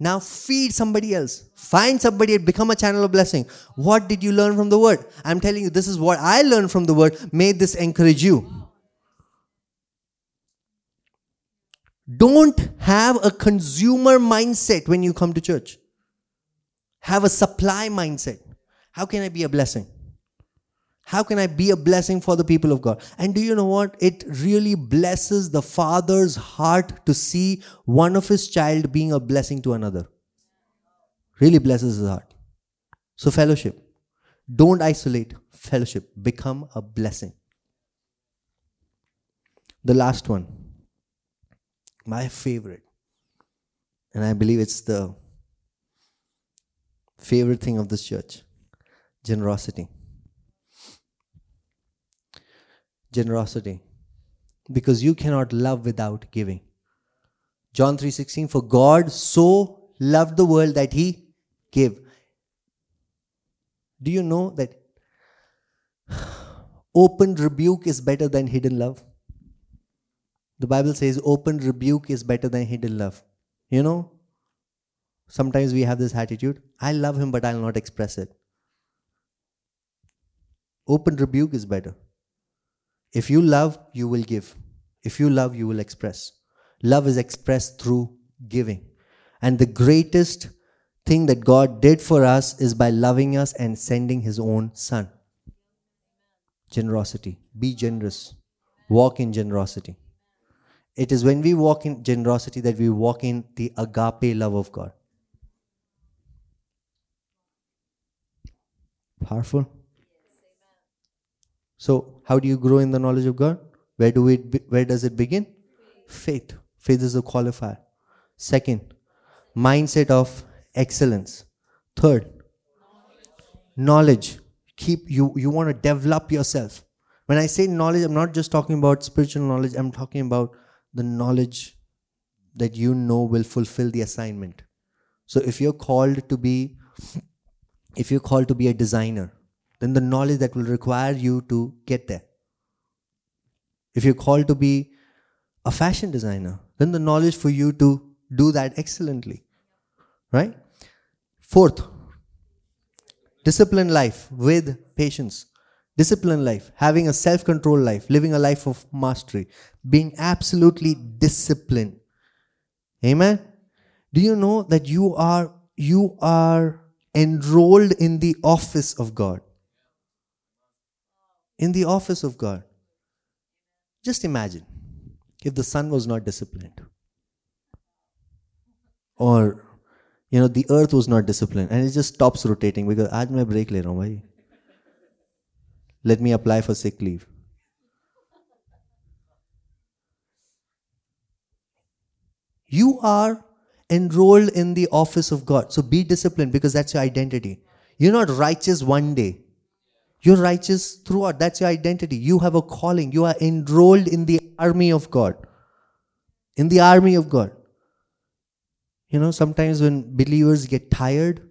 Now feed somebody else. Find somebody and become a channel of blessing. What did you learn from the word? I'm telling you, this is what I learned from the word. May this encourage you. Don't have a consumer mindset when you come to church. Have a supply mindset. How can I be a blessing? How can I be a blessing for the people of God? And do you know what? It really blesses the father's heart to see one of his child being a blessing to another. Really blesses his heart. So, fellowship. Don't isolate. Fellowship. Become a blessing. The last one. My favorite. And I believe it's the favorite thing of this church generosity generosity. Because you cannot love without giving. John 3:16 for god so loved the world that he gave. Do you know that open rebuke is better than hidden love? The bible says open rebuke is better than hidden love. You know sometimes we have this attitude i love him but i'll not express it. Open rebuke is better if you love, you will give. If you love, you will express. Love is expressed through giving. And the greatest thing that God did for us is by loving us and sending His own Son. Generosity. Be generous. Walk in generosity. It is when we walk in generosity that we walk in the agape love of God. Powerful. So, how do you grow in the knowledge of God? Where do we where does it begin? Faith. Faith is a qualifier. Second, mindset of excellence. Third, knowledge. Keep you you want to develop yourself. When I say knowledge, I'm not just talking about spiritual knowledge, I'm talking about the knowledge that you know will fulfill the assignment. So if you're called to be if you're called to be a designer, then the knowledge that will require you to get there. If you're called to be a fashion designer, then the knowledge for you to do that excellently. Right? Fourth, disciplined life with patience. Disciplined life, having a self control life, living a life of mastery, being absolutely disciplined. Amen. Do you know that you are you are enrolled in the office of God? in the office of God. Just imagine if the sun was not disciplined, or you know, the earth was not disciplined and it just stops rotating because आज मैं break ले रहा हूँ भाई. Let me apply for sick leave. You are enrolled in the office of God. So be disciplined because that's your identity. You're not righteous one day. You're righteous throughout. That's your identity. You have a calling. You are enrolled in the army of God. In the army of God. You know, sometimes when believers get tired,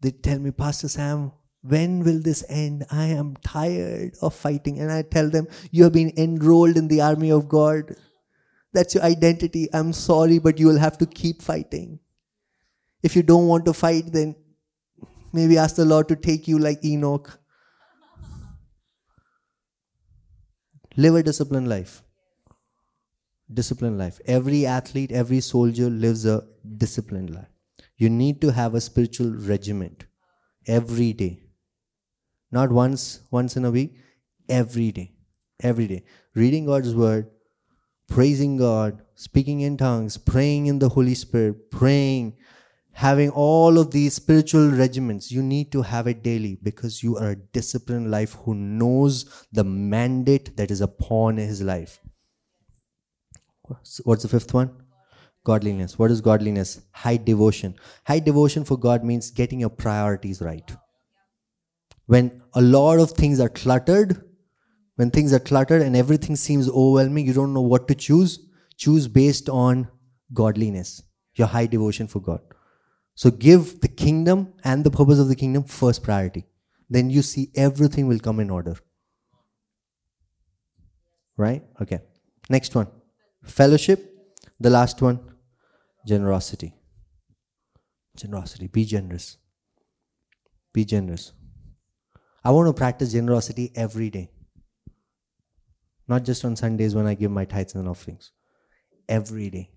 they tell me, Pastor Sam, when will this end? I am tired of fighting. And I tell them, You have been enrolled in the army of God. That's your identity. I'm sorry, but you will have to keep fighting. If you don't want to fight, then maybe ask the Lord to take you like Enoch. Live a disciplined life. Disciplined life. Every athlete, every soldier lives a disciplined life. You need to have a spiritual regiment every day. Not once, once in a week, every day. Every day. Reading God's word, praising God, speaking in tongues, praying in the Holy Spirit, praying, having all of these spiritual regiments, you need to have it daily because you are a disciplined life who knows the mandate that is upon his life. What's the fifth one? Godliness. What is godliness? High devotion. High devotion for God means getting your priorities right. When a lot of things are cluttered, when things are cluttered and everything seems overwhelming, you don't know what to choose, choose based on godliness, your high devotion for God. So give the kingdom and the purpose of the kingdom first priority. Then you see everything will come in order. Right? Okay. Next one. Fellowship. The last one. Generosity. Generosity. Be generous. Be generous. I want to practice generosity every day. Not just on Sundays when I give my tithes and offerings. Every day.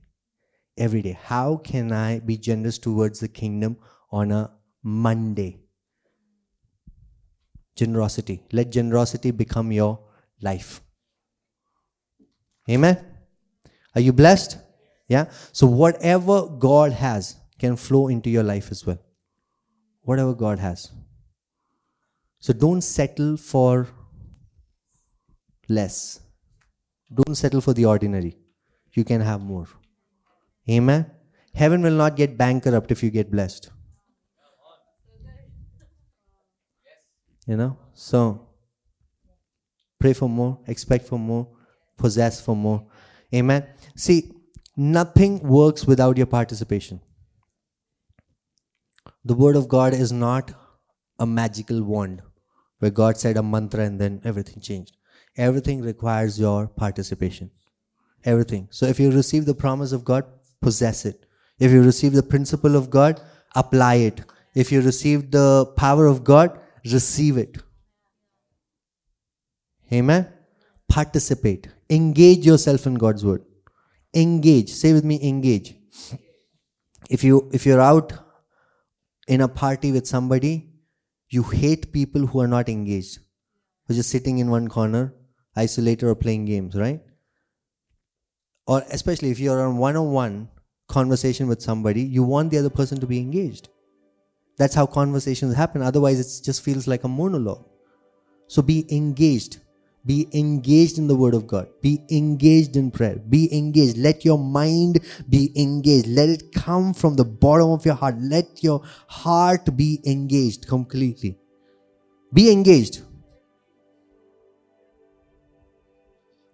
Every day. How can I be generous towards the kingdom on a Monday? Generosity. Let generosity become your life. Amen. Are you blessed? Yeah. So, whatever God has can flow into your life as well. Whatever God has. So, don't settle for less. Don't settle for the ordinary. You can have more. Amen. Heaven will not get bankrupt if you get blessed. You know? So, pray for more, expect for more, possess for more. Amen. See, nothing works without your participation. The Word of God is not a magical wand where God said a mantra and then everything changed. Everything requires your participation. Everything. So if you receive the promise of God, possess it. If you receive the principle of God, apply it. If you receive the power of God, receive it. Amen. Participate. Engage yourself in God's word. Engage. Say with me, engage. If you if you're out in a party with somebody, you hate people who are not engaged, who are just sitting in one corner, isolated or playing games, right? Or especially if you're on one-on-one conversation with somebody, you want the other person to be engaged. That's how conversations happen. Otherwise, it just feels like a monologue. So be engaged. Be engaged in the Word of God. Be engaged in prayer. Be engaged. Let your mind be engaged. Let it come from the bottom of your heart. Let your heart be engaged completely. Be engaged.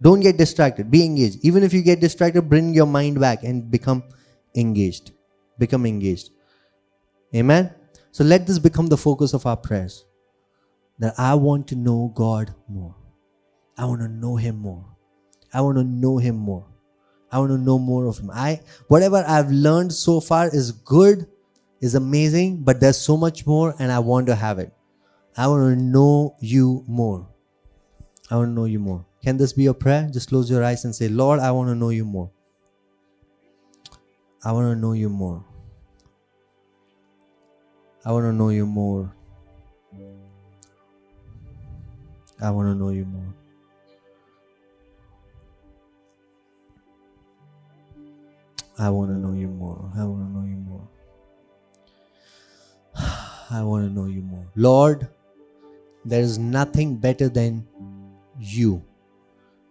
Don't get distracted. Be engaged. Even if you get distracted, bring your mind back and become engaged. Become engaged. Amen. So let this become the focus of our prayers. That I want to know God more. I want to know Him more. I want to know Him more. I want to know more of Him. I whatever I've learned so far is good, is amazing, but there's so much more, and I want to have it. I want to know You more. I want to know You more. Can this be your prayer? Just close your eyes and say, Lord, I want to know You more. I want to know You more. I want to know You more. I want to know You more. I want to know you more. I want to know you more. I want to know you more. Lord, there is nothing better than you.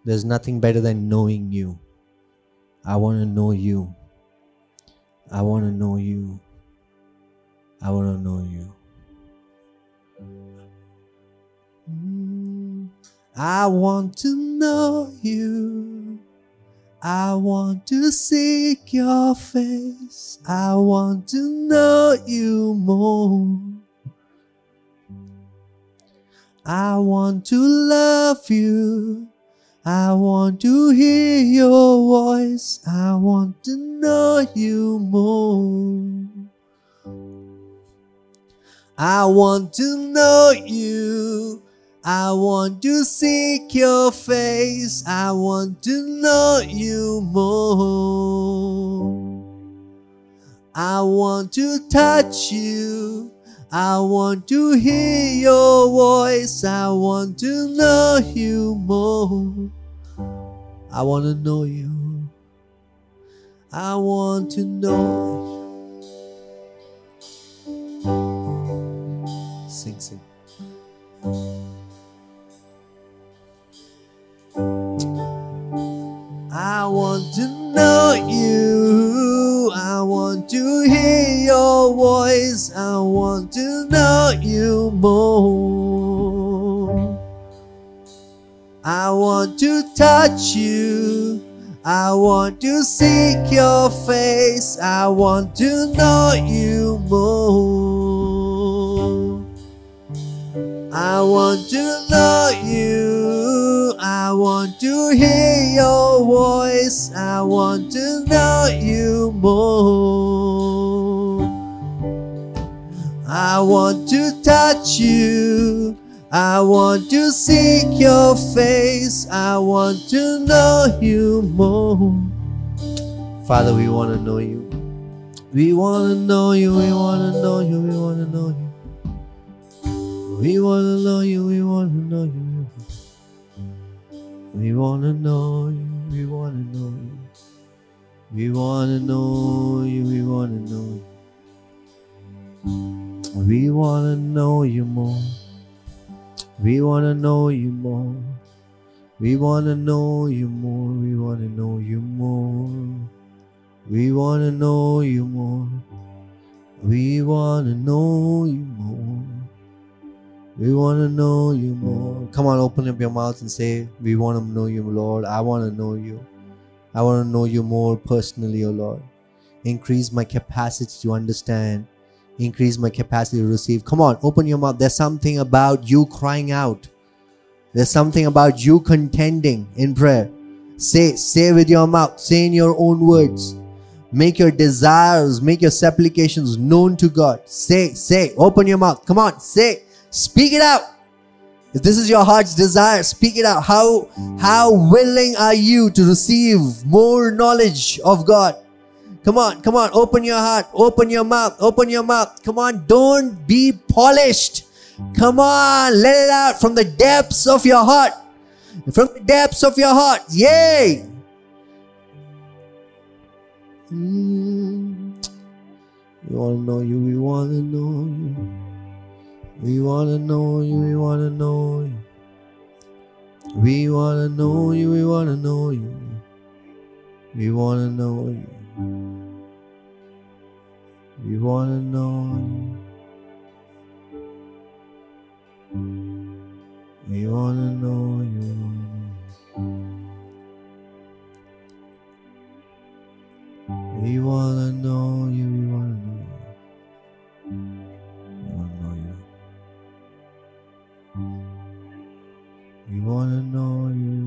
There's nothing better than knowing you. I want to know you. I want to know you. I want to know you. Mm, I want to know you. I want to seek your face. I want to know you more. I want to love you. I want to hear your voice. I want to know you more. I want to know you. I want to seek your face. I want to know you more. I want to touch you. I want to hear your voice. I want to know you more. I want to know you. I want to know. you. Sing, sing. I want to know you. I want to hear your voice. I want to know you more. I want to touch you. I want to seek your face. I want to know you more. I want to know you. I want to hear your voice. I want to know you more. I want to touch you. I want to seek your face. I want to know you more. Father, we want to know you. We want to know you. We want to know you. We want to know you. We want to know you. We want to know you. We want to know you. We want to know you. We want to know you. We want to know you. We want to know you more. We want to know you more. We want to know you more. We want to know you more. We want to know you more. We want to know you more. We want to know you more. Come on, open up your mouth and say, We want to know you, Lord. I want to know you. I want to know you more personally, O Lord. Increase my capacity to understand increase my capacity to receive. Come on, open your mouth. There's something about you crying out. There's something about you contending in prayer. Say, say with your mouth, say in your own words. Make your desires, make your supplications known to God. Say, say, open your mouth. Come on, say, speak it out. If this is your heart's desire, speak it out. How how willing are you to receive more knowledge of God? Come on, come on, open your heart, open your mouth, open your mouth. Come on, don't be polished. Come on, let it out from the depths of your heart. From the depths of your heart. Yay! Mm. We want to know you, we want to know you. We want to know you, we want to know you. We want to know you, we want to know you. We want to know you. We want to know you. We want to know you. We want to know you. We want to know you. We want to know you. We want to know you.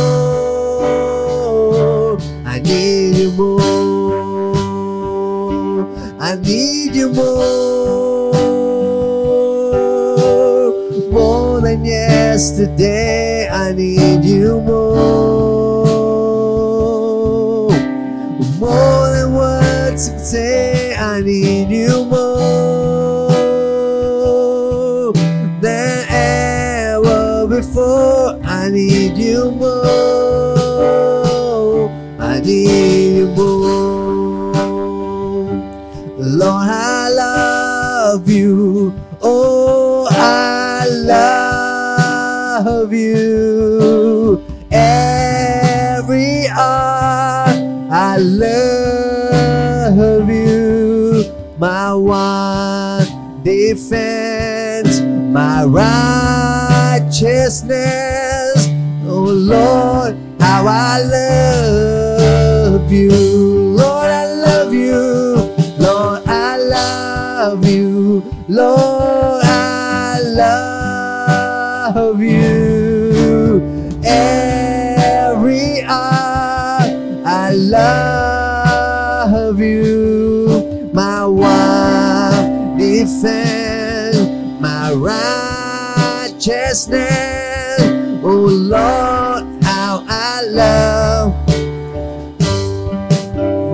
I need you more. More than yesterday, I need you more. More than words can say, I need you more My one defense, my righteousness. Oh, Lord, how I love you. Lord, I love you. Lord, I love you. Lord, I love you. Every hour I love righteousness. Oh Lord, how I love.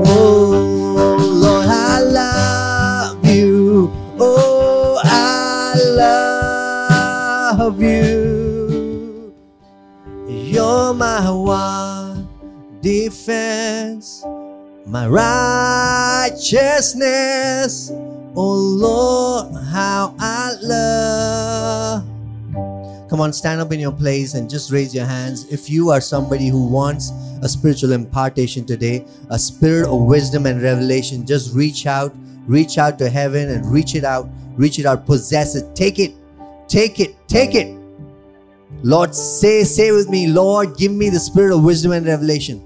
Oh Lord, I love you. Oh, I love you. You're my one defense, my righteousness. Oh Lord, how I love. Come on, stand up in your place and just raise your hands. If you are somebody who wants a spiritual impartation today, a spirit of wisdom and revelation, just reach out, reach out to heaven and reach it out, reach it out, possess it, take it, take it, take it. Lord, say, say with me, Lord, give me the spirit of wisdom and revelation.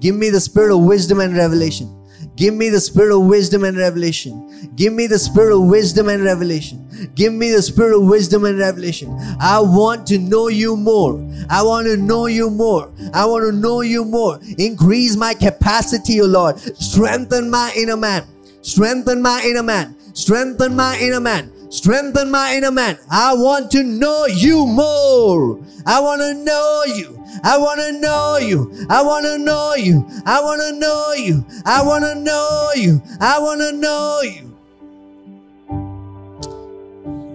Give me the spirit of wisdom and revelation. Give me the spirit of wisdom and revelation. Give me the spirit of wisdom and revelation. Give me the spirit of wisdom and revelation. I want to know you more. I want to know you more. I want to know you more. Increase my capacity, O Lord. Strengthen my inner man. Strengthen my inner man. Strengthen my inner man. Strengthen my inner man. I want to know you more. I want to know you. I want to know you. I want to know you. I want to know you. I want to know you. I want to know you.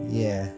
Yeah.